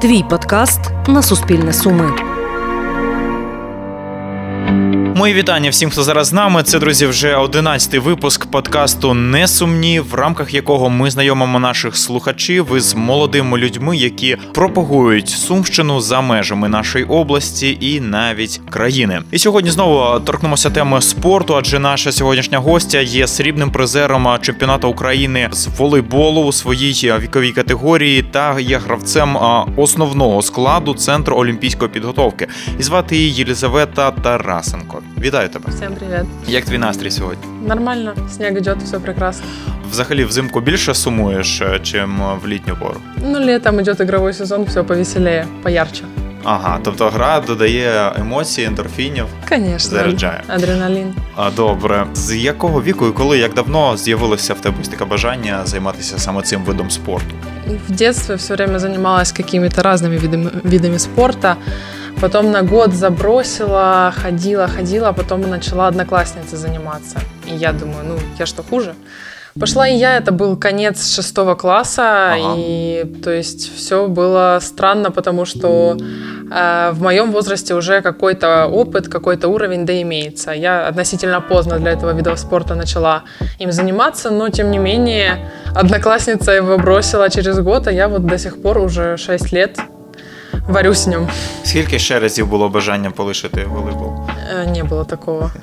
Твій подкаст на Суспільне Суми. Мої вітання всім, хто зараз з нами. Це друзі, вже одинадцятий випуск подкасту Несумні, в рамках якого ми знайомимо наших слухачів із молодими людьми, які пропагують сумщину за межами нашої області і навіть країни. І сьогодні знову торкнемося теми спорту, адже наша сьогоднішня гостя є срібним призером чемпіонату України з волейболу у своїй віковій категорії та є гравцем основного складу центру олімпійської підготовки. І звати її Єлізавета Тарасенко. Вітаю тебе. Всем привет. Як твій настрій сьогодні? Нормально, снег идет, все прекрасно. Взагалі взимку більше сумуєш, е, чим в літню пору. Ну, летом идет игровой сезон, все повеселее, поярче. Ага, тобто гра додає емоцій, ендорфінів. Конечно. Заряджає. Адреналин. А добре, з якого віку і коли, як давно з'явилося в тебе таке бажання займатися саме цим видом спорту? В детстве все время занималась какими-то разными видами, видами спорта. Потом на год забросила, ходила, ходила, а потом начала одноклассница заниматься. И я думаю, ну, я что, хуже? Пошла и я, это был конец шестого класса, Ага. и то есть все было странно, потому что э, в моем возрасте уже какой-то опыт, какой-то уровень да имеется. Я относительно поздно для этого вида спорта начала им заниматься, но тем не менее одноклассница его бросила через год, а я вот до сих пор уже 6 лет варюсь в нем. Скільки ще разів було бажання полишити волейбол? Э, Не было такого.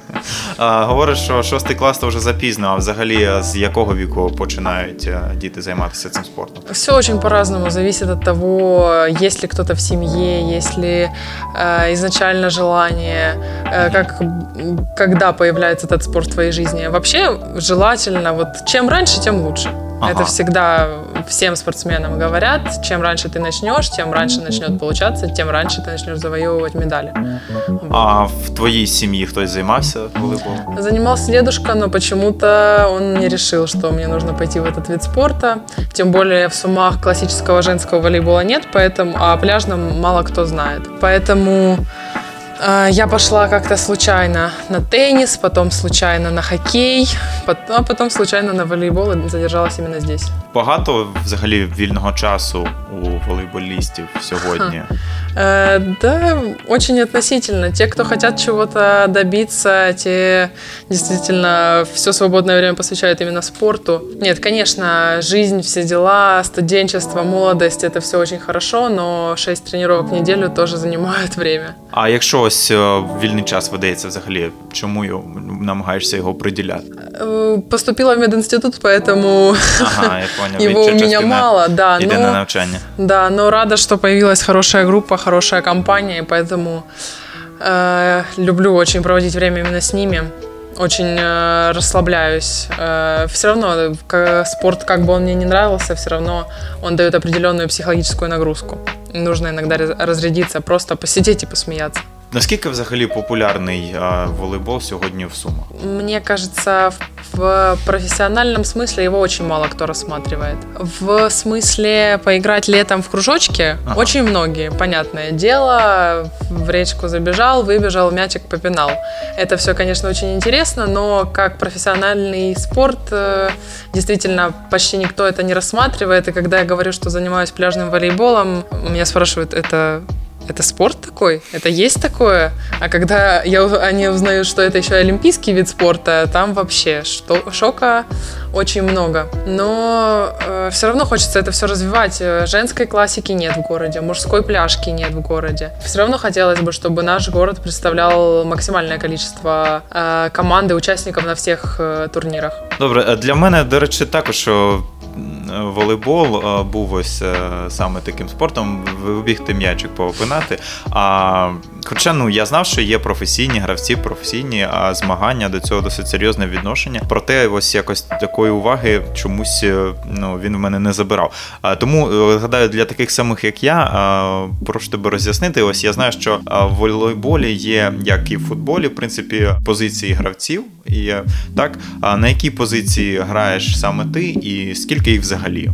А, говориш, що шостий клас то вже запізно, а взагалі е, з якого віку починають е, діти займатися цим спортом? Все очень по-разному, зависит от того, есть ли кто-то в семье, есть ли э, изначально желание, э, как, м, когда появляется этот спорт в твоей жизни. Вообще желательно, вот чем раньше, тем лучше. Ага. Это всегда всем спортсменам говорят, чем раньше ты начнешь, тем раньше начнет получаться, тем раньше ты начнешь завоевывать медали. А в твоїй сім'ї хтось займався волейболом? Занимался дедушка, но почему-то он не решил, что мне нужно пойти в этот вид спорта. Тем более в Сумах классического женского волейбола нет, поэтому, а о пляжном мало кто знает. Поэтому э, я пошла как-то случайно на теннис, потом случайно на хоккей, а потом случайно на волейбол и задержалась именно здесь. Багато взагалі вільного часу у волейболістів сьогодні. Э, да, очень относительно. Те, кто хотят чего-то добиться, те действительно все свободное время посвящают именно спорту. Нет, конечно, жизнь, все дела, студенчество, молодость, это все очень хорошо, но 6 тренировок в неделю тоже занимают время. А якщо ось е, вільний час видається взагалі, чому його- намагаєшся його приділяти? Э, Поступила в мединститут, поэтому Ага, я Поняв. его у частина мало, да. Іде на Но, навчання. да, но рада, что появилась хорошая группа, хорошая компания, поэтому э, люблю очень проводить время именно с ними. Очень э, расслабляюсь. все равно спорт, как бы он мне не нравился, все равно он дает определенную психологическую нагрузку. Нужно иногда раз- разрядиться, просто посидеть и посмеяться. Наскільки взагалі популярний е, волейбол сьогодні в Сумах? Мне кажется, в в профессиональном смысле его очень мало кто рассматривает. В смысле поиграть летом в кружочке Ага. очень многие, понятное дело. В речку забежал, выбежал, мячик попинал. Это все, конечно, очень интересно, но как профессиональный спорт э, действительно почти никто это не рассматривает. И когда я говорю, что занимаюсь пляжным волейболом, меня спрашивают, это это спорт такой? Это есть такое? А когда я, они узнают, что это еще олимпийский вид спорта, там вообще что, шока очень много. Но все равно хочется это все развивать. Э, Женской классики нет в городе, мужской пляжки нет в городе. Все равно хотелось бы, чтобы наш город представлял максимальное количество э, команд и участников на всех э, турнирах. Добре, е, для мене, до речі, також волейбол був ось е, саме таким спортом вибігти м'ячик поопинати. А, хоча ну я знав, що є професійні гравці, професійні а змагання до цього досить серйозне відношення. Проте, ось якось такої уваги чомусь е, ну він в мене не забирав. Тому е, гадаю, для таких самих як я, прошу тебе роз'яснити. Ось я знаю, що в волейболі є, як і в футболі, в принципі, позиції гравців. І так, на якій позиції граєш саме ти, і скільки їх взагалі взагалі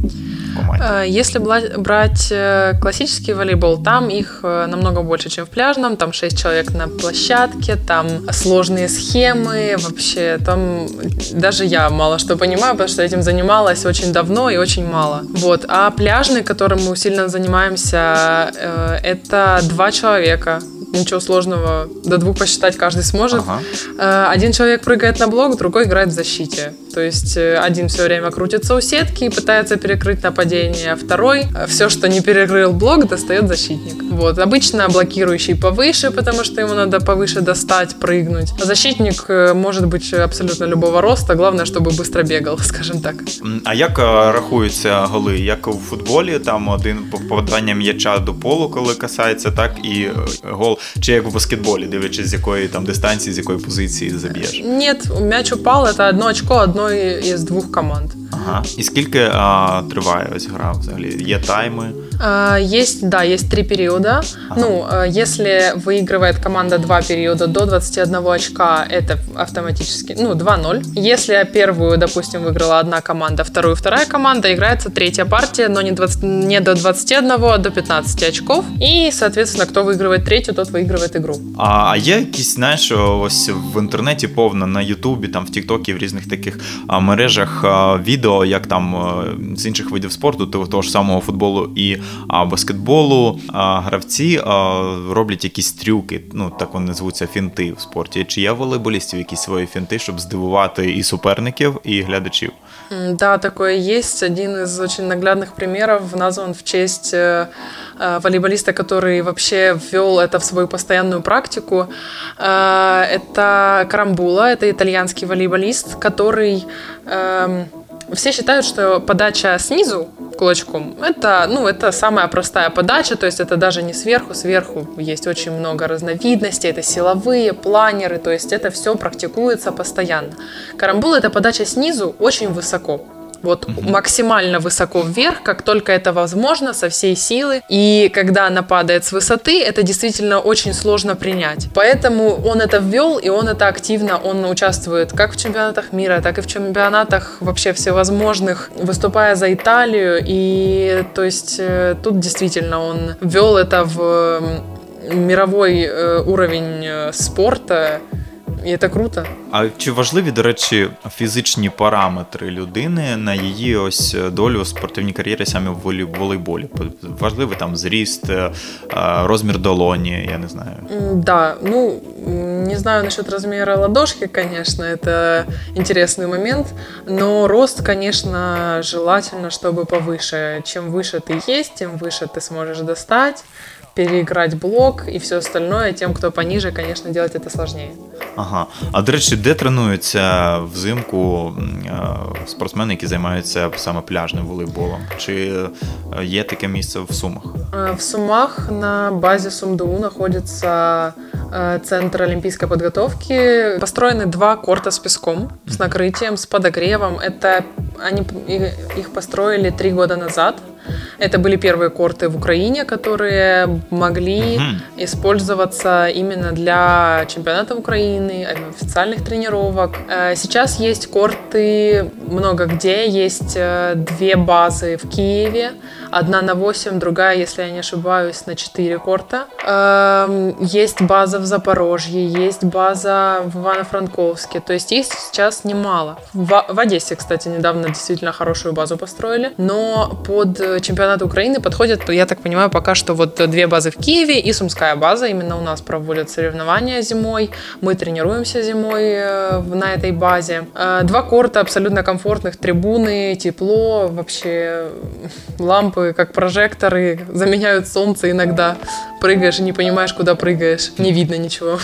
в команді? Э, Если бла- брать э, классический волейбол, там их э, намного больше, чем в пляжном. Там 6 человек на площадке, там сложные схемы. Вообще, там даже я мало что понимаю, потому что этим занималась очень давно и очень мало. Вот. А пляжный, которым мы усиленно занимаемся, э, это два человека. Ничего сложного, до двух посчитать каждый сможет. Ага. Э, Один человек прыгает на блок, другой играет в защите. То есть э, один все время крутится у сетки и пытается перекрыть нападение, а второй все, что не перекрыл блок, достает защитник. Вот. Обычно блокирующий повыше, потому что ему надо повыше достать, прыгнуть. А защитник э, может быть абсолютно любого роста, главное, чтобы быстро бегал, скажем так. М, А як е, рахуються голи? Як у футболі, там один попадання м'яча до полу, коли касається, так і е, гол, Чи як в баскетболі, дивлячись, з якої там дистанції, з якої позиції заб'єш. Ні, мяч упал, це одно очко одної з двох команд. Ага. І скільки а, триває ось гра взагалі? Є тайми? А, Есть, да, есть три периода. Ну, э, если выигрывает команда два периода до 21 очка, это автоматически, ну, 2-0. Если первую, допустим, выиграла одна команда, вторую вторая команда, играется третья партия, но не, 20 не до 21, а до 15 очков. И, соответственно, кто выигрывает третью, тот выигрывает игру. А, а є якісь, знаєш, ось в інтернеті повно на Ютубі, там в Тіктокі, в різних таких а, мережах а, відео, як там а, з інших видів спорту, того, того ж самого футболу і а, баскетболу, а, гравці а, роблять якісь трюки, ну так вони звуться фінти в спорті. Чи є в волейболістів якісь свої фінти, щоб здивувати і суперників, і глядачів? М, Да, такое есть. Один из очень наглядных примеров назван в честь э, э, волейболиста, который вообще ввел это в свою постоянную практику. Э, Это Карамбула, это итальянский волейболист, который... эм, все считают, что подача снизу кулачком это, ну, это самая простая подача, то есть это даже не сверху, сверху есть очень много разновидностей, это силовые, планеры, то есть это все практикуется постоянно. Карамбул это подача снизу очень высоко. Вот максимально высоко вверх, как только это возможно, со всей силы. И когда она падает с высоты, это действительно очень сложно принять. Поэтому он это ввел, и он это активно, он участвует как в чемпионатах мира, так и в чемпионатах вообще всевозможных, выступая за Италию. И то есть э, тут действительно он ввел это в мировой э, уровень э, спорта, и это круто. А чи важливі, до речі, фізичні параметри людини на її ось долю у спортивній кар'єрі саме в волі- волейболі? Важливий там зріст, е, е, розмір долоні, я не знаю. М, Да, ну, м, не знаю насчет размера ладошки, конечно, это интересный момент, но рост, конечно, желательно, чтобы повыше. Чем выше ты есть, тем выше ты сможешь достать, переиграть блок и все остальное. Тем, кто пониже, конечно, делать это сложнее. Ага. А до речі, де тренуються взимку м, е, спортсмени, які займаються саме пляжним волейболом? Чи е, є таке місце в Сумах? Э, В Сумах на базе СумДУ находится э, Центр олимпийской подготовки. Построены два корта с песком, с накрытием, с подогревом. Это они и- их построили три года назад. Это были первые корты в Украине, которые могли Мгм. использоваться именно для чемпионатов Украины, официальных тренировок. Э, Сейчас есть корты много где. Есть э, две базы в Киеве. Одна на 8, другая, если я не ошибаюсь, на 4 корта. Эм, Есть база в Запорожье, есть база в Ивано-Франковске. То есть их сейчас немало. В, Одессе, кстати, недавно действительно хорошую базу построили. Но под э, чемпионат Украины подходят, я так понимаю, пока что вот две базы в Киеве и Сумская база. Именно у нас проводят соревнования зимой. Мы тренируемся зимой э, в- на этой базе. Э, Два корта абсолютно комфортных, трибуны, тепло, вообще лампы, как прожекторы, заменяют солнце иногда. Прыгаешь и не понимаешь, куда прыгаешь. Не видно ничего.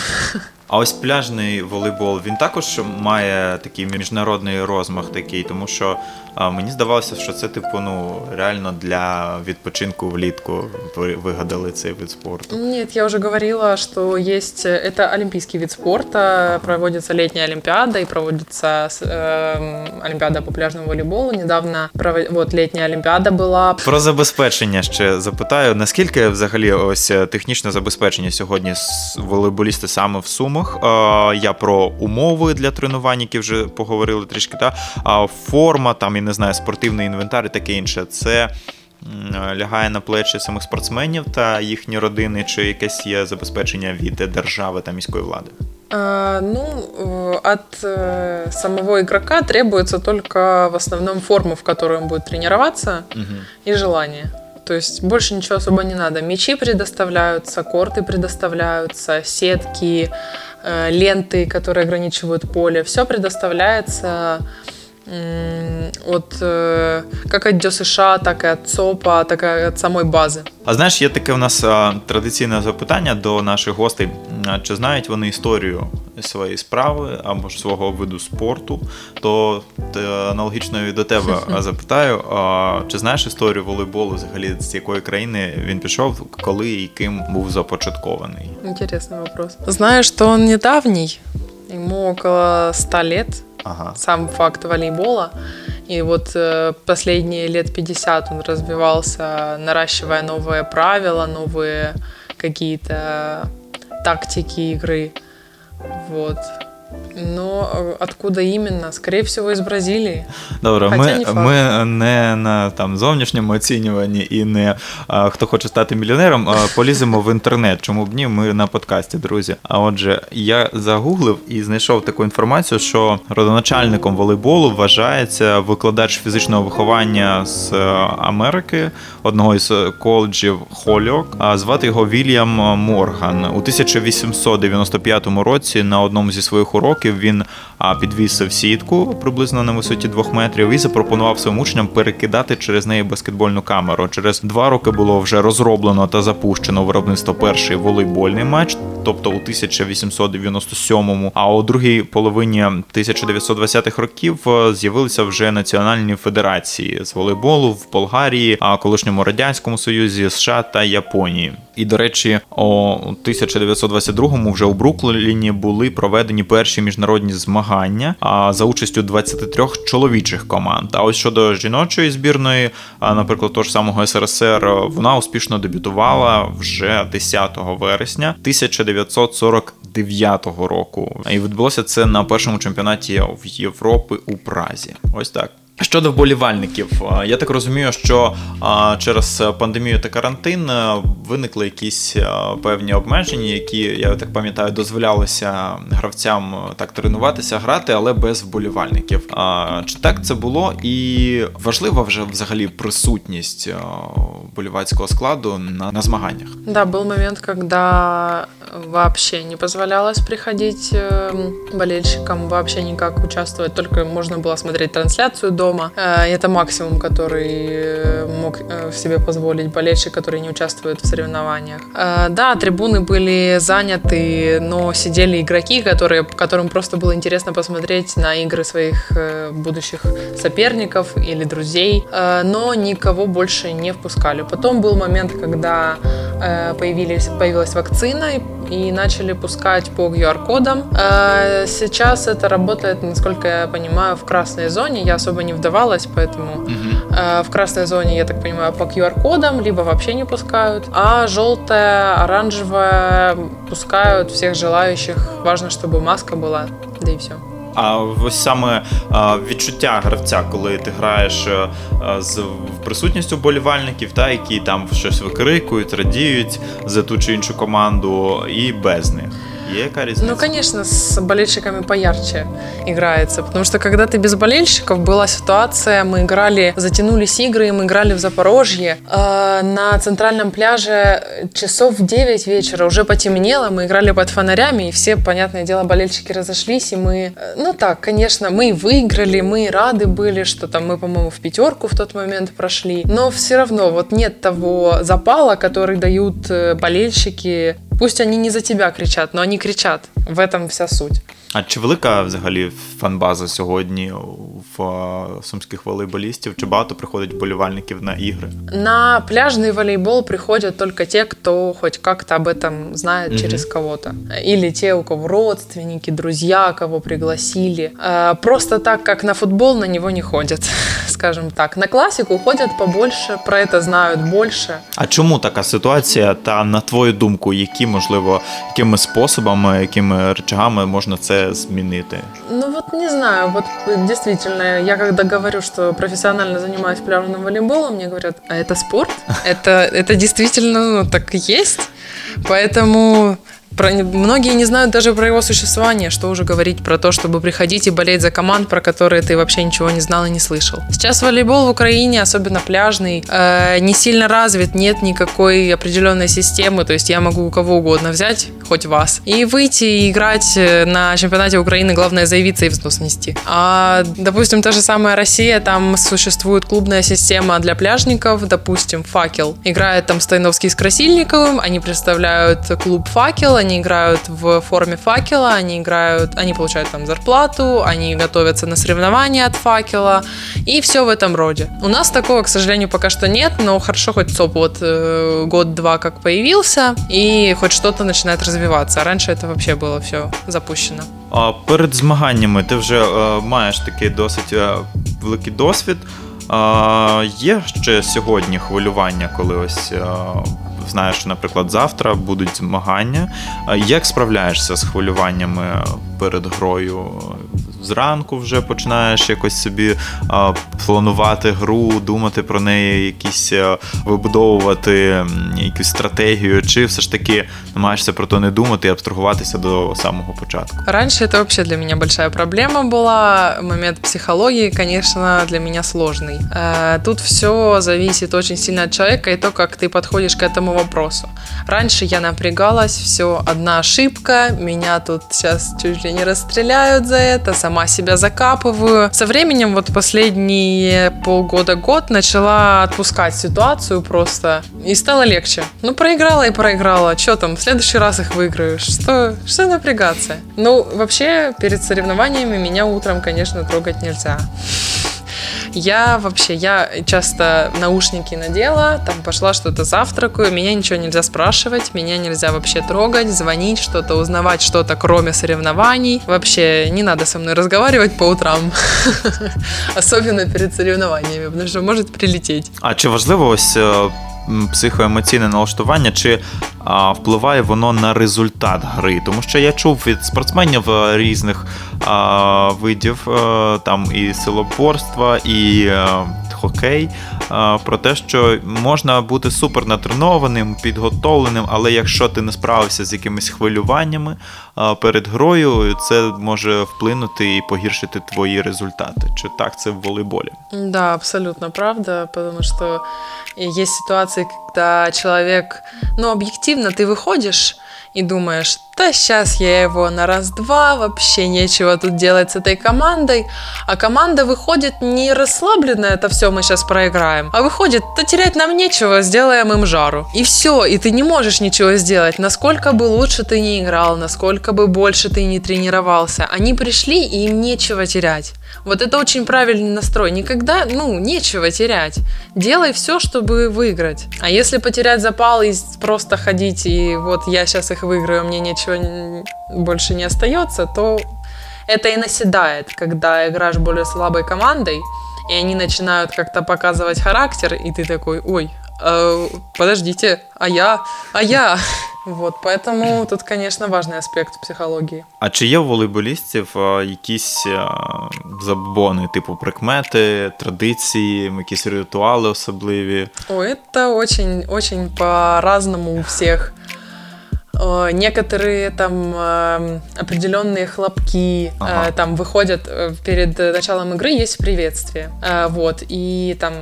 А ось пляжний волейбол він також має такий міжнародний розмах, такий, тому що а, мені здавалося, що це типу ну реально для відпочинку влітку ви- вигадали цей вид спорту. Нет, я уже говорила, что есть... э, Это олимпийский вид спорта, проводится летняя олимпиада и проводится с- эм, олимпиада по пляжному волейболу. Недавно прово- вот летняя олимпиада была. Про забезпечення ще запитаю. Наскільки взагалі ось е, технічне забезпечення сьогодні с- волейболісти саме в Сумах? Е, Я про умови для тренувань, які вже поговорили трішки. Та а форма, там необхідний, не знаю, спортивний інвентар і таке інше. Це м, лягає на плечі самих спортсменів та їхні родини, чи якесь є забезпечення від держави та міської влади? А, ну, э, от э, самого игрока требуется только в основном форма, в которой он будет тренироваться, и желание. То есть больше ничего особо не надо. Мячи предоставляются, корты предоставляются, сетки, э, ленты, которые ограничивают поле. Все предоставляется м, от э, как от ДЮСШ, так и от ЦОПа, так и от самой базы. А знаєш, є таке в нас а, традиційне запитання до наших гостей: А, чи знають вони історію своєї справи або ж свого виду спорту? То те, аналогічно і до тебе а, запитаю: а, чи знаєш історію волейболу, взагалі з якої країни він пішов, коли і ким був започаткований? Интересный вопрос. Знаю, что он недавний, ему около 100 лет, Ага. сам факт волейбола. И вот э, последние лет 50 он развивался, наращивая новые правила, новые какие-то тактики игры. Вот. Но э, откуда именно? Скорее всего, из Бразилии. Добре, ми, не ми не на там зовнішньому оцінюванні і не а, хто хоче стати мільйонером, а, поліземо в інтернет. Чому б ні? Ми на подкасті, друзі. А отже, я загуглив і знайшов таку інформацію, що родоначальником волейболу вважається викладач фізичного виховання з е, Америки, одного із е, коледжів Хольок. А звати його Вільям Морган. У 1895 році на одному зі своїх уроків він а, підвісив сітку приблизно на висоті двох метрів і запропонував своїм учням перекидати через неї баскетбольну камеру. Через два роки було вже розроблено та запущено виробництво перший волейбольний матч, тобто у 1897-му. А у другій половині 1920-х років е, з'явилися вже національні федерації з волейболу в Болгарії, а колишньому радянському союзі, США та Японії. І до речі, о 1922-му вже у Брукліні були проведені перші міжнародні змагання а, за участю 23 чоловічих команд. А ось щодо жіночої збірної, наприклад, того ж самого СРСР, вона успішно дебютувала вже 10 вересня 1949 року. І відбулося це на першому чемпіонаті в Європи у Празі. Ось так. Щодо вболівальників, а, я так розумію, що а, через пандемію та карантин а, виникли якісь а, певні обмеження, які, я так пам'ятаю, дозволялися гравцям а, так тренуватися, грати, але без вболівальників. А, Чи так це було? І важлива вже взагалі присутність а, вболівацького складу на, на змаганнях? Да, был момент, когда вообще не позволялось приходить э, болельщикам, вообще никак участвовать, только можно было смотреть трансляцию Дома. Э, Это максимум, который э, мог э, себе позволить болельщик, который не участвует в соревнованиях. Э, Да, трибуны были заняты, но сидели игроки, которые, которым просто было интересно посмотреть на игры своих э, будущих соперников или друзей, э, но никого больше не впускали. Потом был момент, когда появились, появилась вакцина и, начали пускать по QR-кодам. Сейчас это работает, насколько я понимаю, в красной зоне. Я особо не вдавалась, поэтому э, в красной зоне, я так понимаю, по QR-кодам, либо вообще не пускают. А желтая, оранжевая пускают всех желающих. Важно, чтобы маска была, да и все. А ось саме а, відчуття гравця, коли ти граєш е, е, з присутністю болівальників, та які там щось викрикують, радіють за ту чи іншу команду, і без них. Яка різниця? Ну, конечно, с болельщиками поярче играется, потому что когда ты без болельщиков, была ситуация, мы играли, затянулись игры, мы играли в Запорожье, э, на центральном пляже часов в 9 вечера, уже потемнело, мы играли под фонарями, и все, понятное дело, болельщики разошлись, и мы, э, ну так, конечно, мы выиграли, мы рады были, что там мы, по-моему, в пятерку в тот момент прошли, но все равно вот нет того запала, который дают э, болельщики Пусть они не за тебя кричат, но они кричат. В этом вся суть. А чи велика взагалі фанбаза сьогодні в е, сумських волейболістів? Чи багато приходить вболівальників на ігри? На пляжный волейбол приходят только те, кто хоть как-то об этом знает Мгм. через кого-то. Или те, у кого родственники, друзья, кого пригласили. Э, Просто так, как на футбол, на него не ходят, скажем так. На классику ходят побольше, про это знают больше. А чому така ситуація? Та на твою думку, які можливо, якими способами, якими якими речагами можна це змінити? Ну вот не знаю, вот действительно, я когда говорю, что профессионально занимаюсь пляжным волейболом, мне говорят, а это спорт? Это, это действительно ну, так и есть? Поэтому про, многие не знают даже про его существование, что уже говорить про то, чтобы приходить и болеть за команд, про которые ты вообще ничего не знал и не слышал. Сейчас волейбол в Украине, особенно пляжный, э, не сильно развит, нет никакой определенной системы, то есть я могу у кого угодно взять, хоть вас, и выйти и играть э, на чемпионате Украины, главное заявиться и взнос нести. А, допустим, та же самая Россия, там существует клубная система для пляжников, допустим, «Факел». Играет там Стайновский с Красильниковым, они представляют клуб «Факел», они играют в форме факела, они играют, они получают там зарплату, они готовятся на соревнования от факела и все в этом роде. У нас такого, к сожалению, пока что нет, но хорошо хоть СОП вот э, год-два как появился и хоть что-то начинает развиваться. А раньше это вообще было все запущено. А перед змаганнями ти вже е, маєш такий досить е, великий досвід. А, є ще сьогодні хвилювання, коли ось е, знаєш, що, наприклад, завтра будуть змагання. Як справляєшся з хвилюваннями перед грою? Зранку вже починаєш якось собі а, планувати гру, думати про неї, якісь а, вибудовувати м, якусь стратегію, чи все ж таки намагаєшся про то не думати і абстрагуватися до самого початку? Раньше это вообще для меня большая проблема была. Момент психологии, конечно, для меня сложный. Э, Тут все зависит очень сильно от человека и то, как ты подходишь к этому вопросу. Раньше я напрягалась, все, одна ошибка, меня тут сейчас чуть ли не расстреляют за это, сама Себя закапываю. Со временем, вот последние полгода-год, начала отпускать ситуацию просто, и стало легче. Ну, проиграла и проиграла, что там, в следующий раз их выиграешь, что, что напрягаться? Ну, вообще, перед соревнованиями меня утром, конечно, трогать нельзя. Я вообще, я часто наушники надела, там пошла что-то завтракаю, меня ничего нельзя спрашивать, меня нельзя вообще трогать, звонить, что-то узнавать, что-то кроме соревнований. Вообще не надо со мной разговаривать по утрам, особенно перед соревнованиями, потому что может прилететь. А чи важливо ось е, м, психоемоційне налаштування, чи а, впливає воно на результат гри? Тому що я чув від спортсменів е, різних а, видів, е, там і силоборства, і е, хокей, е, про те, що можна бути супер натренованим, підготовленим, але якщо ти не справився з якимись хвилюваннями е, перед грою, це може вплинути і погіршити твої результати. Чи так це в волейболі? Да, абсолютно правда, потому что есть ситуации, когда человек, ну, объективно ты выходишь и думаешь, Да сейчас я его на раз-два, вообще нечего тут делать с этой командой, а команда выходит не расслабленная, это все мы сейчас проиграем, а выходит, да терять нам нечего, сделаем им жару. И все, и ты не можешь ничего сделать, насколько бы лучше ты не играл, насколько бы больше ты не тренировался, они пришли и им нечего терять. Вот это очень правильный настрой. Никогда, ну, нечего терять. Делай все, чтобы выиграть. А если потерять запал и просто ходить, и вот я сейчас их выиграю, мне ничего н- больше не остается, то это и наседает, когда играешь более слабой командой, и они начинают как-то показывать характер, и ты такой, ой, э, подождите, а я, а я. Вот, поэтому тут, конечно, важный аспект психологии. А чи є у волейболістів е, якісь е, забобони, типу прикмети, традиції, якісь ритуали особливі? Ой, это очень, очень по-разному у всех. Э, Некоторые там э, определенные хлопки Ага. э, там выходят э, перед началом игры есть приветствие, вот и там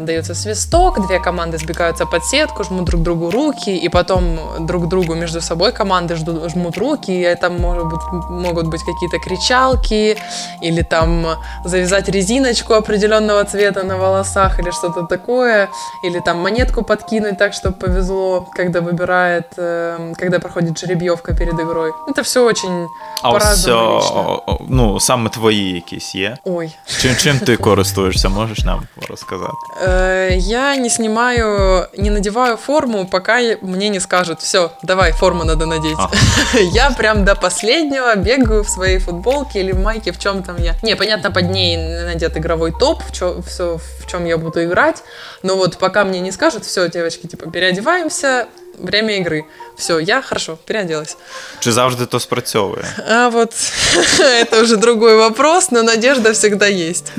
дается свисток, две команды сбегаются под сетку, жмут друг другу руки и потом друг другу между собой команды жду- жмут руки, и это может быть, могут быть какие-то кричалки или там завязать резиночку определенного цвета на волосах или что-то такое, или там монетку подкинуть так, чтобы повезло, когда выбирает, э, когда проходит жеребьевка перед игрой. Это все очень А ось по-разному о, лично. о, ну, саме твої якісь є. Ой, Чим, чим ти користуєшся, можеш нам розказати? Э, я не снимаю, не надеваю форму, пока я- мне не скажут, все, давай, форму надо надеть. А. Я прям до последнего бегаю в своей футболке или в майке, в чем там я. Не, понятно, под ней надет игровой топ, все, в чем я буду играть. Но вот пока мне не скажут, все, девочки, типа, переодеваемся, время игры. Все, я хорошо, переоделась. Чи завжди то спрацьовує? А вот это уже другой вопрос, но надежда всегда есть.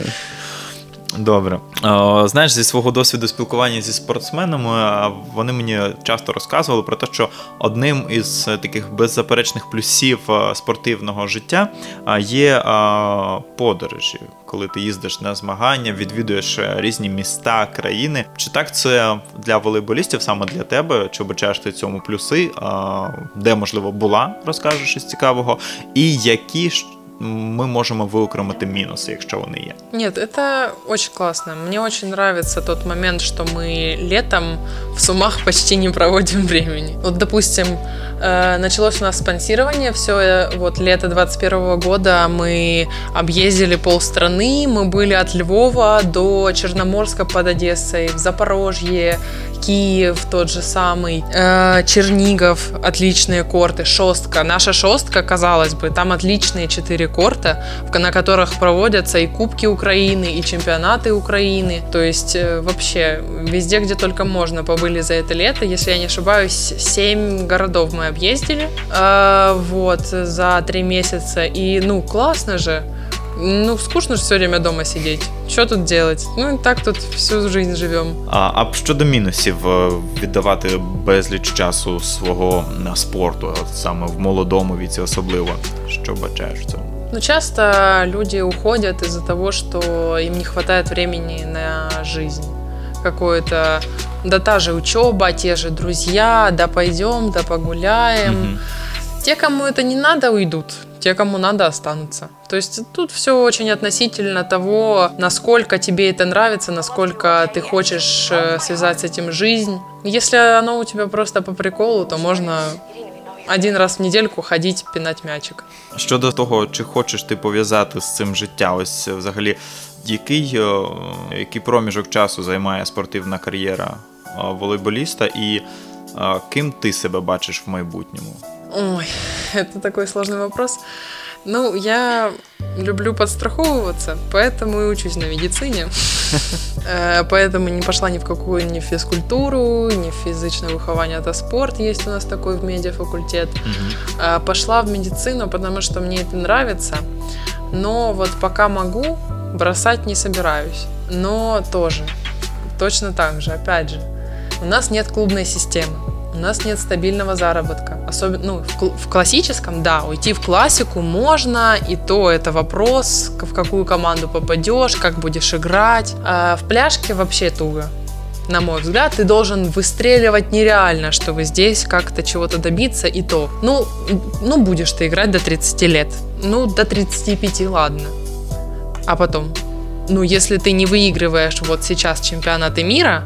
Добре. Знаєш, зі свого досвіду спілкування зі спортсменами, вони мені часто розказували про те, що одним із е, таких беззаперечних плюсів е, спортивного життя є подорожі, коли ти їздиш на змагання, відвідуєш е, різні міста, країни. Чи так це для волейболістів, саме для тебе? Чи бачаєш ти цьому плюси? Де можливо була, розкажеш щось цікавого, і які ж ми можемо виокремити мінуси, якщо вони є. Нет, это очень классно. Мне очень нравится тот момент, что мы летом в Сумах почти не проводим времени. Вот, допустим, э, началось у нас спонсирование, все, вот лето 21 года мы объездили полстраны, мы были от Львова до Черноморска под Одессой, в Запорожье, Киев тот же самый, э, Чернигов, отличные корты, шостка. Наша шостка, казалось бы, там отличные четыре корта, на которых проводятся и Кубки Украины, и чемпионаты Украины. То есть э, вообще везде, где только можно, побыли за это лето. Если я не ошибаюсь, семь городов мы объездили э, вот за три месяца. И ну классно же Ну, скучно же все время дома сидеть. Что тут делать? Ну, и так тут всю жизнь живем. А, а щодо мінусів, е, віддавати безліч часу свого на спорту, от саме в молодому віці особливо. Що бачаєш в цьому? Ну, часто люди уходят из-за того, что им не хватает времени на жизнь. Какое-то, да та же учеба, те же друзья, да пойдем, да погуляем. Мгм. Те, кому это не надо, уйдут. Те, кому надо, останутся. То есть тут все очень относительно того, насколько тебе это нравится, насколько ты хочешь э, связать с этим жизнь. Если оно у тебя просто по приколу, то можно один раз в недельку ходить, пинать мячик. Щодо того, чи хочеш ти пов'язати з цим життя, ось е, взагалі, який, е, який проміжок часу займає спортивна кар'єра е, волейболіста, і е, ким ти себе бачиш в майбутньому? Ой, это такой сложный вопрос. Ну, я люблю подстраховываться, поэтому и учусь на медицине. Э, Поэтому не пошла ни в какую ни физкультуру, ни в физичное выхование, это спорт, есть у нас такой в медиафакультет. Э, Пошла в медицину, потому что мне это нравится. Но вот пока могу, бросать не собираюсь. Но тоже, точно так же, опять же, у нас нет клубной системы. У нас нет стабильного заработка. Особенно ну, в, в классическом, да, уйти в классику можно, и то это вопрос, в какую команду попадешь, как будешь играть. А в пляжке вообще туго. На мой взгляд, ты должен выстреливать нереально, чтобы здесь как-то чего-то добиться, и то. Ну, ну, будешь ты играть до 30 лет. Ну, до 35, ладно. А потом, ну, если ты не выигрываешь вот сейчас чемпионаты мира,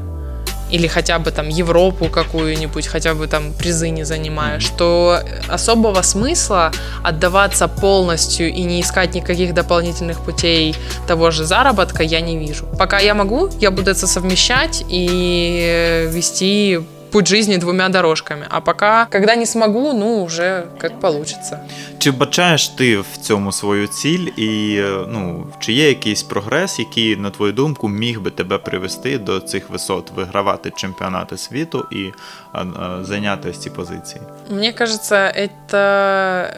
или хотя бы там Европу какую-нибудь, хотя бы там призы не занимаешь, то особого смысла отдаваться полностью и не искать никаких дополнительных путей того же заработка я не вижу. Пока я могу, я буду это совмещать и вести путь жизни двумя дорожками. А пока, когда не смогу, ну, уже как получится. Чи бачаєш ти в цьому свою ціль, і е, ну, чи є якийсь прогрес, який, на твою думку, міг би тебе привести до цих висот, вигравати чемпіонати світу і а, а, зайняти ось ці позиції? Мне кажется, это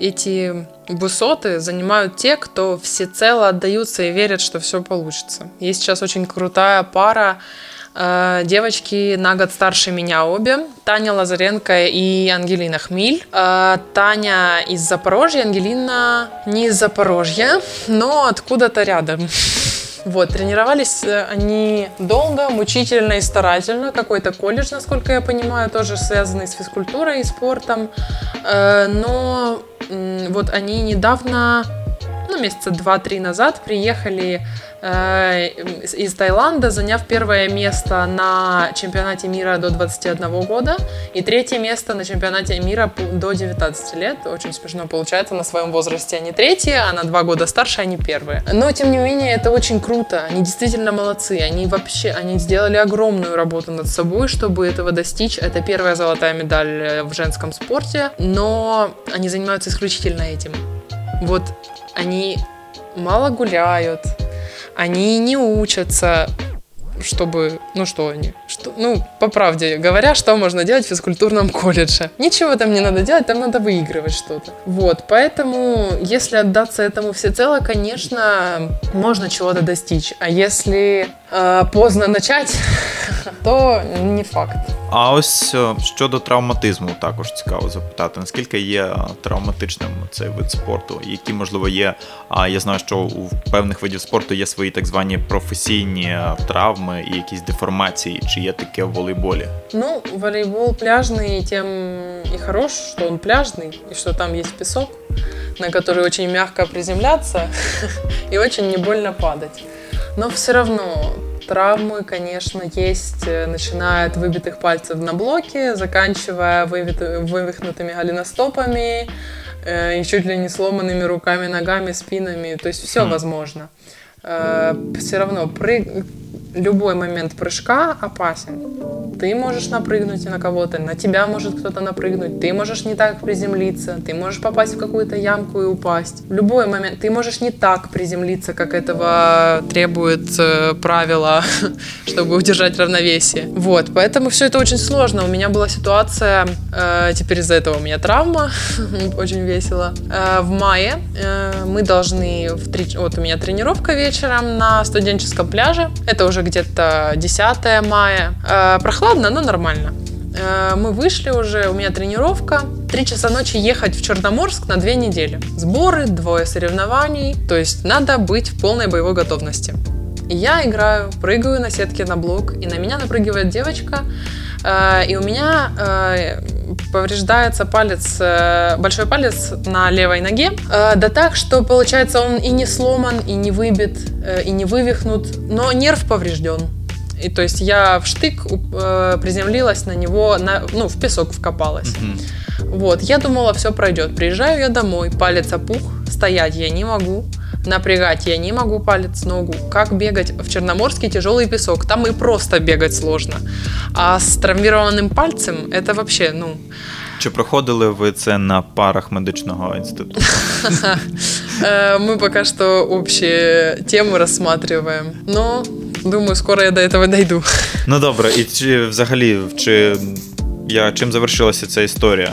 эти высоты занимают те, кто всецело отдаются и верят, что все получится. Есть сейчас очень крутая пара э, девочки на год старше меня обе, Таня Лазаренко и Ангелина Хмиль. Э, Таня из Запорожья, Ангелина не из Запорожья, но откуда-то рядом. Вот, тренировались э, они долго, мучительно и старательно. Какой-то колледж, насколько я понимаю, тоже связанный с физкультурой и спортом. Э, Но вот они недавно, ну, месяца два-три назад приехали э, из- Таиланда, заняв первое место на чемпионате мира до 21 года и третье место на чемпионате мира до 19 лет. Очень смешно получается, на своем возрасте они третьи, а на два года старше они первые. Но, тем не менее, это очень круто. Они действительно молодцы. Они вообще, они сделали огромную работу над собой, чтобы этого достичь. Это первая золотая медаль э, в женском спорте, но они занимаются исключительно этим. Вот они мало гуляют, они не учатся. чтобы, ну что они, что, ну, по правде говоря, что можно делать в физкультурном колледже? Ничего там не надо делать, там надо выигрывать что-то. Вот, поэтому, если отдаться этому всецело, конечно, можно чего-то достичь. А если э, поздно начать, то не факт. А ось е, щодо травматизму, також цікаво запитати, наскільки є травматичним цей вид спорту, які можливо є. А я знаю, що у певних видів спорту є свої так звані професійні е, травми і якісь деформації, чи є таке в волейболі? Ну, волейбол пляжный тем и хорош, что он пляжный, и что там есть песок, на который очень мягко приземляться и очень не больно падать. Но все равно Травмы, конечно, есть, э, начиная от выбитых пальцев на блоке, заканчивая вывихнутыми голеностопами, э, и чуть ли не сломанными руками, ногами, спинами. То есть все Мгм. возможно. все равно прыг- любой момент прыжка опасен. Ты можешь напрыгнуть на кого-то, на тебя может кто-то напрыгнуть, ты можешь не так приземлиться, ты можешь попасть в какую-то ямку и упасть. В любой момент ты можешь не так приземлиться, как этого требует э, правило, чтобы удержать равновесие. Вот, поэтому все это очень сложно. У меня была ситуация, э, теперь из-за этого у меня травма, очень весело. Э, в мае э, мы должны, в три, вот у меня тренировка вечером на студенческом пляже, это уже где-то 10 мая. Э, прохладно, но нормально. Э, Мы вышли уже, у меня тренировка. Три часа ночи ехать в Черноморск на две недели. Сборы, двое соревнований. То есть надо быть в полной боевой готовности. Я играю, прыгаю на сетке на блок, и на меня напрыгивает девочка, э, и у меня повреждается палец, э, большой палец на левой ноге, э, да так, что получается он и не сломан, и не выбит, э, и не вывихнут, но нерв поврежден. И то есть я в штык э, приземлилась на него, на, ну, в песок вкопалась. Мгм. Вот, я думала, все пройдет. Приезжаю я домой, палец опух, стоять я не могу, напрягать я не могу палец, ногу. Как бегать в Черноморске тяжелый песок? Там и просто бегать сложно. А с травмированным пальцем это вообще, ну, Чи проходили ви це на парах медичного інституту? э, мы пока что общие темы рассматриваем. Но думаю, скоро я до этого дойду. Ну добре, і чи взагалі чи я чим завершилася ця історія?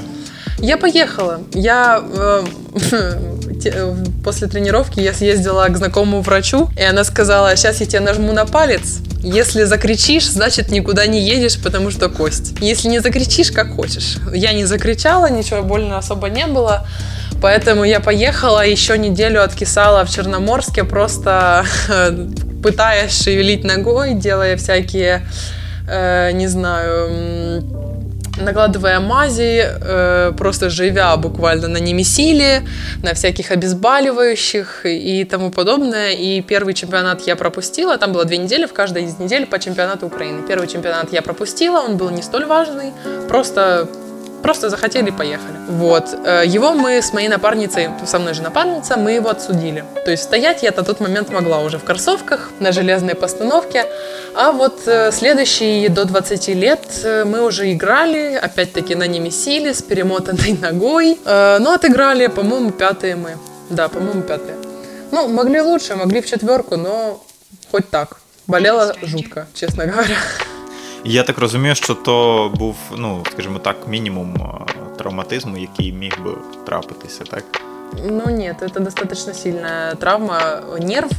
Я поехала. Я э, э, после тренировки я съездила к знакомому врачу, и она сказала, сейчас я тебя нажму на палец. Если закричишь, значит никуда не едешь, потому что кость. Если не закричишь, как хочешь. Я не закричала, ничего больно особо не было. Поэтому я поехала, еще неделю откисала в Черноморске, просто пытаясь шевелить ногой, делая всякие, э, не знаю, накладывая мази, э, просто живя буквально на немесиле, на всяких обезболивающих и тому подобное. И первый чемпионат я пропустила. Там было две недели, в каждой из недель по чемпионату Украины. Первый чемпионат я пропустила, он был не столь важный, просто Просто захотели, поехали. Вот. Э, Его мы с моей напарницей, со мной же напарница, мы его отсудили. То есть стоять я на тот момент могла уже в кроссовках, на железной постановке. А вот э, следующие до 20 лет э, мы уже играли, опять-таки на немесиле, с перемотанной ногой. Но отыграли, по-моему, пятые мы. Да, по-моему, пятые. Ну, могли лучше, могли в четверку, но хоть так. Болела жутко, честно говоря. Я так розумію, що то був, ну скажімо так, мінімум е, травматизму, який міг би трапитися, так? Ну нет, это достаточно сильная травма. Нерв.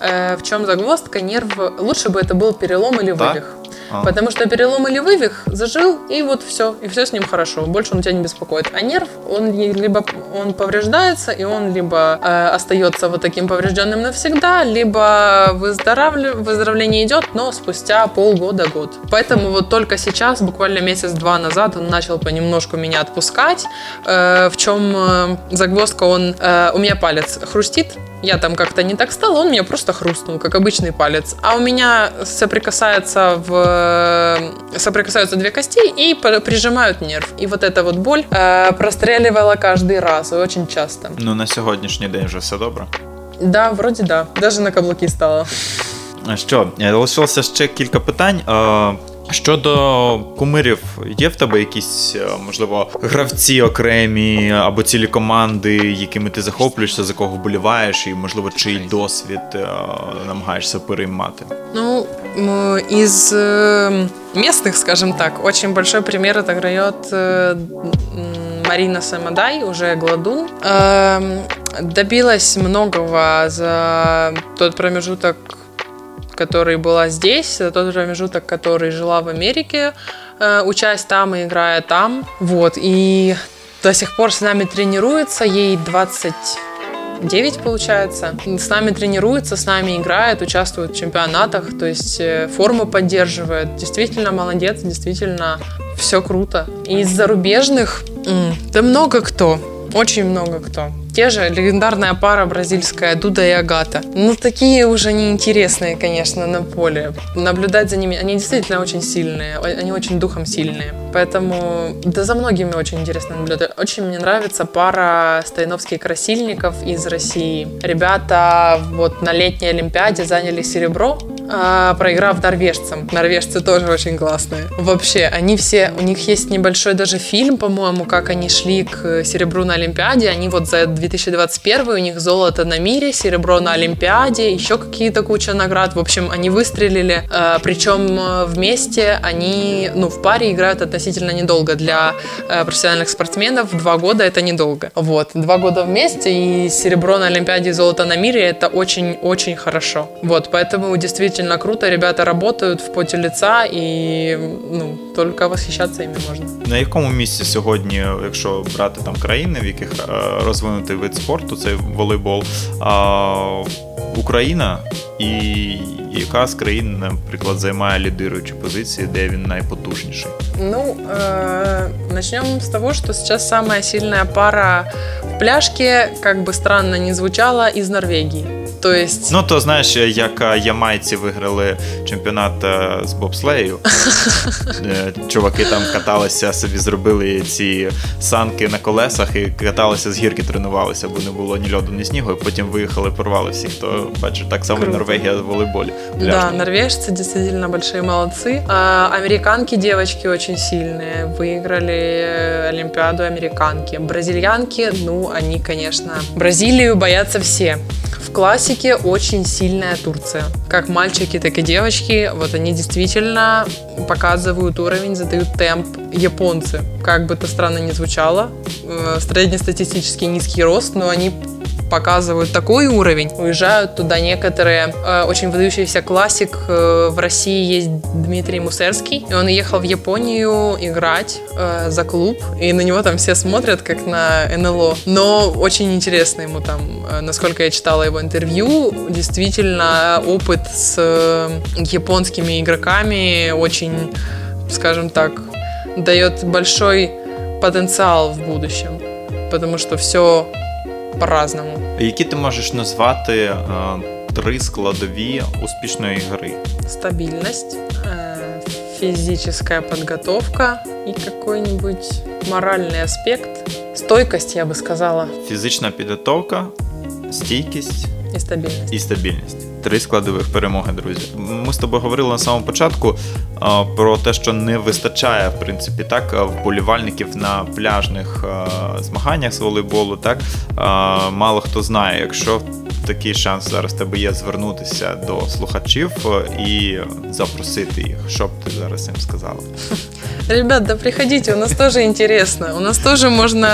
Э, в чем загвоздка? Нерв. Лучше бы это был перелом или Так? вывих. А. Потому что перелом или вывих зажил, и вот все, и все с ним хорошо. Больше он тебя не беспокоит. А нерв, он ли- либо он повреждается, и он либо э, остается вот таким поврежденным навсегда, либо выздоравли- выздоровление идет, но спустя полгода-год. Поэтому вот только сейчас, буквально месяц-два назад, он начал понемножку меня отпускать. Э, в чем э, загвоздка? Он, э, у меня палец хрустит, я там как-то не так стала, он меня просто хрустнул, как обычный палец. А у меня соприкасается в соприкасаются две кости и по- прижимают нерв. И вот эта вот боль э, простреливала каждый раз и очень часто. Ну на сьогоднішній день вже все добре. Да, вроде да. Даже на каблуки стала. А Що, е, лишилося ще кілька питань. Е, Щодо кумирів, є в тебе якісь, е, можливо, гравці окремі або цілі команди, якими ти захоплюєшся, за кого вболіваєш, і, можливо, чий досвід е, намагаєшся переймати? Ну, м, из э, местных, скажем так, очень большой пример отыграет э, м, Марина Самодай, уже Гладун. Эм, добилась многого за тот промежуток, который была здесь, тот промежуток, который жила в Америке, э, учась там и играя там. Вот, и до сих пор с нами тренируется, ей 29 получается. С нами тренируется, с нами играет, участвует в чемпионатах, то есть э, форму поддерживает. Действительно молодец, действительно все круто. Из зарубежных, да много кто, очень много кто. Те же легендарная пара бразильская Дуда и Агата. Ну, такие уже неинтересные, конечно, на поле. Наблюдать за ними, они действительно очень сильные, они очень духом сильные. Поэтому, да за многими очень интересно наблюдать. Очень мне нравится пара Стояновский-Красильников из России. Ребята вот на летней Олимпиаде заняли серебро, а, проиграв норвежцам. Норвежцы тоже очень классные. Вообще, они все, у них есть небольшой даже фильм, по-моему, как они шли к серебру на Олимпиаде. Они вот за 2021 у них золото на мире, серебро на Олимпиаде, еще какие-то куча наград. В общем, они выстрелили. э, Причем э, вместе они, ну, в паре играют относительно недолго. Для э, профессиональных спортсменов два года это недолго. Вот, два года вместе и серебро на Олимпиаде и золото на мире это очень-очень хорошо. Вот, поэтому действительно круто. Ребята работают в поте лица и, ну, только восхищаться ими можно. На якому місці сьогодні, якщо брати там країни, в яких е, розвинутий вид спорту, це волейбол, а, Україна і яка з країн, наприклад, займає лідируючі позиції, де він найпотужніший? Ну, э, начнем с того, что сейчас самая сильная пара в пляжке, как бы странно ни звучало, из Норвегии. То есть, Ну то знаєш, як е, ямайці виграли чемпіонат е, з бобслею. Е, Чуваки там каталися, собі зробили ці санки на колесах і каталися з гірки, тренувалися, бо не було ні льоду, ні снігу. І потім виїхали, порвали всіх. То бачиш, так само і Круто. Норвегія в волейболі. да, пляжному. норвежцы действительно большие молодцы. А, американки, девочки очень сильные. Выиграли э, Олимпиаду американки. Бразильянки, ну, они, конечно, Бразилию боятся все. В классике очень сильная Турция. Как мальчики, так и девочки. Вот они действительно показывают уровень, задают темп. Японцы, как бы это странно ни звучало, э, среднестатистический низкий рост, но они показывают такой уровень. Уезжают туда некоторые. Э, очень выдающийся классик э, в России есть Дмитрий Мусерский. И он ехал в Японию играть э, за клуб. И на него там все смотрят, как на НЛО. Но очень интересно ему там, насколько я читала его интервью, действительно опыт с японскими игроками очень, скажем так, дает большой потенциал в будущем. Потому что все по-разному. Які ти можеш назвати е, три складові успішної гри? Стабильность, э, физическая подготовка и какой-нибудь моральный аспект. Стойкость, я бы сказала, Фізична підготовка, стійкість и стабильность. і стабільність. Три складових перемоги, друзі. Ми з тобою говорили на самому початку про те, що не вистачає, в принципі, так, вболівальників на пляжних змаганнях з волейболу. Так мало хто знає, якщо такий шанс зараз тебе є звернутися до слухачів і запросити їх. Що б ти зараз їм сказала? Ребят, да приходите, у нас тоже интересно. У нас тоже можно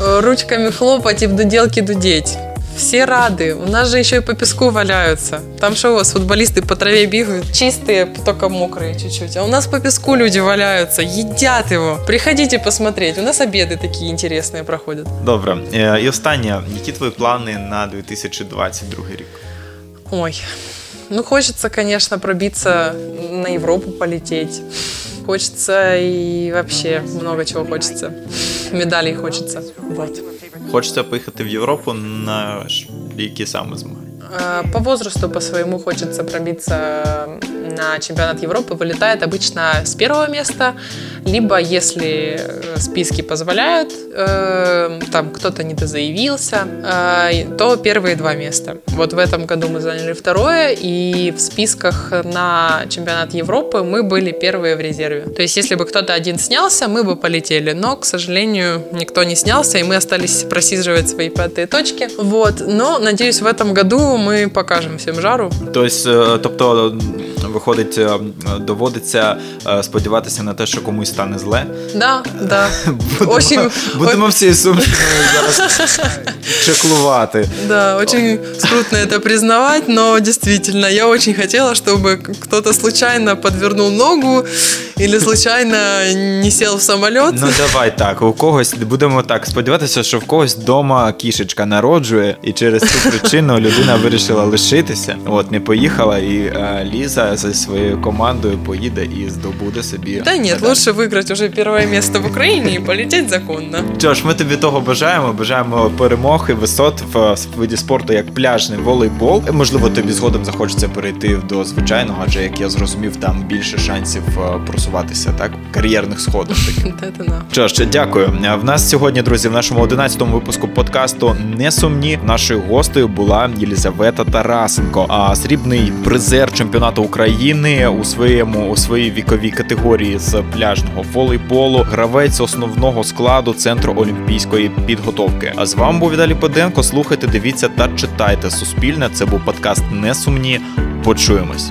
э, ручками хлопать и в дуделки дудеть. Все рады. У нас же еще и по песку валяются. Там что у вас, футболисты по траве бегают? Чистые, только мокрые чуть-чуть. А у нас по песку люди валяются, едят его. Приходите посмотреть. У нас обеды такие интересные проходят. Добре, Е, і останнє, які твої плани на 2022 рік? Ой, ну хочется, конечно, пробиться на Европу полететь. Хочется и вообще много чего хочется. Медалей хочется. Вот. Хочеться поїхати в Європу на ш- які саме змагання? Э, По возрасту, по своему хочется пробиться на чемпионат Европы. Вылетает обычно с первого места, либо если э, списки позволяют, э, там кто-то недозаявился, э, то первые два места. Вот в этом году мы заняли второе, и в списках на чемпионат Европы мы были первые в резерве. То есть если бы кто-то один снялся, мы бы полетели, но, к сожалению, никто не снялся, и мы остались просиживать свои пятые точки. Вот, но, надеюсь, в этом году мы покажем всем жару. Тобто, е, тобто виходить, е, доводиться е, сподіватися на те, що комусь стане зле. Да, да. Будемо, Очень- будемо всі сумнівно зараз чеклувати. Да, очень скрутно это признавать, но действительно, я очень хотела, чтобы к- кто-то случайно подвернул ногу или случайно не сел в самолет. Ну давай так, у когось будемо так сподіватися, що в когось вдома кішечка народжує, і через цю причину людина вирішила лишитися. От не поїхала, і е, Ліза зі своєю командою поїде і здобуде собі. Да нет, медаль. лучше выиграть уже первое место в Украине и полететь законно. Що ж, ми тобі того бажаємо. Бажаємо перемог і висот в е, виді спорту як пляжний волейбол. Можливо, тобі згодом захочеться перейти до звичайного, адже як я зрозумів, там більше шансів е, просуватися, так кар'єрних сходах. Що ж, дякую. В нас сьогодні, друзі, в нашому 11-му випуску подкасту Несумні. Нашою гостею була Єлізавета Тарасенко, а срібний призер чемпіонату України у своєму у своїй віковій категорії з пляжного волейболу, гравець основного складу центру олімпійської підготовки. А з вами був Віталій Поденко. Слухайте, дивіться та читайте Суспільне. Це був подкаст Несумні. Почуємось.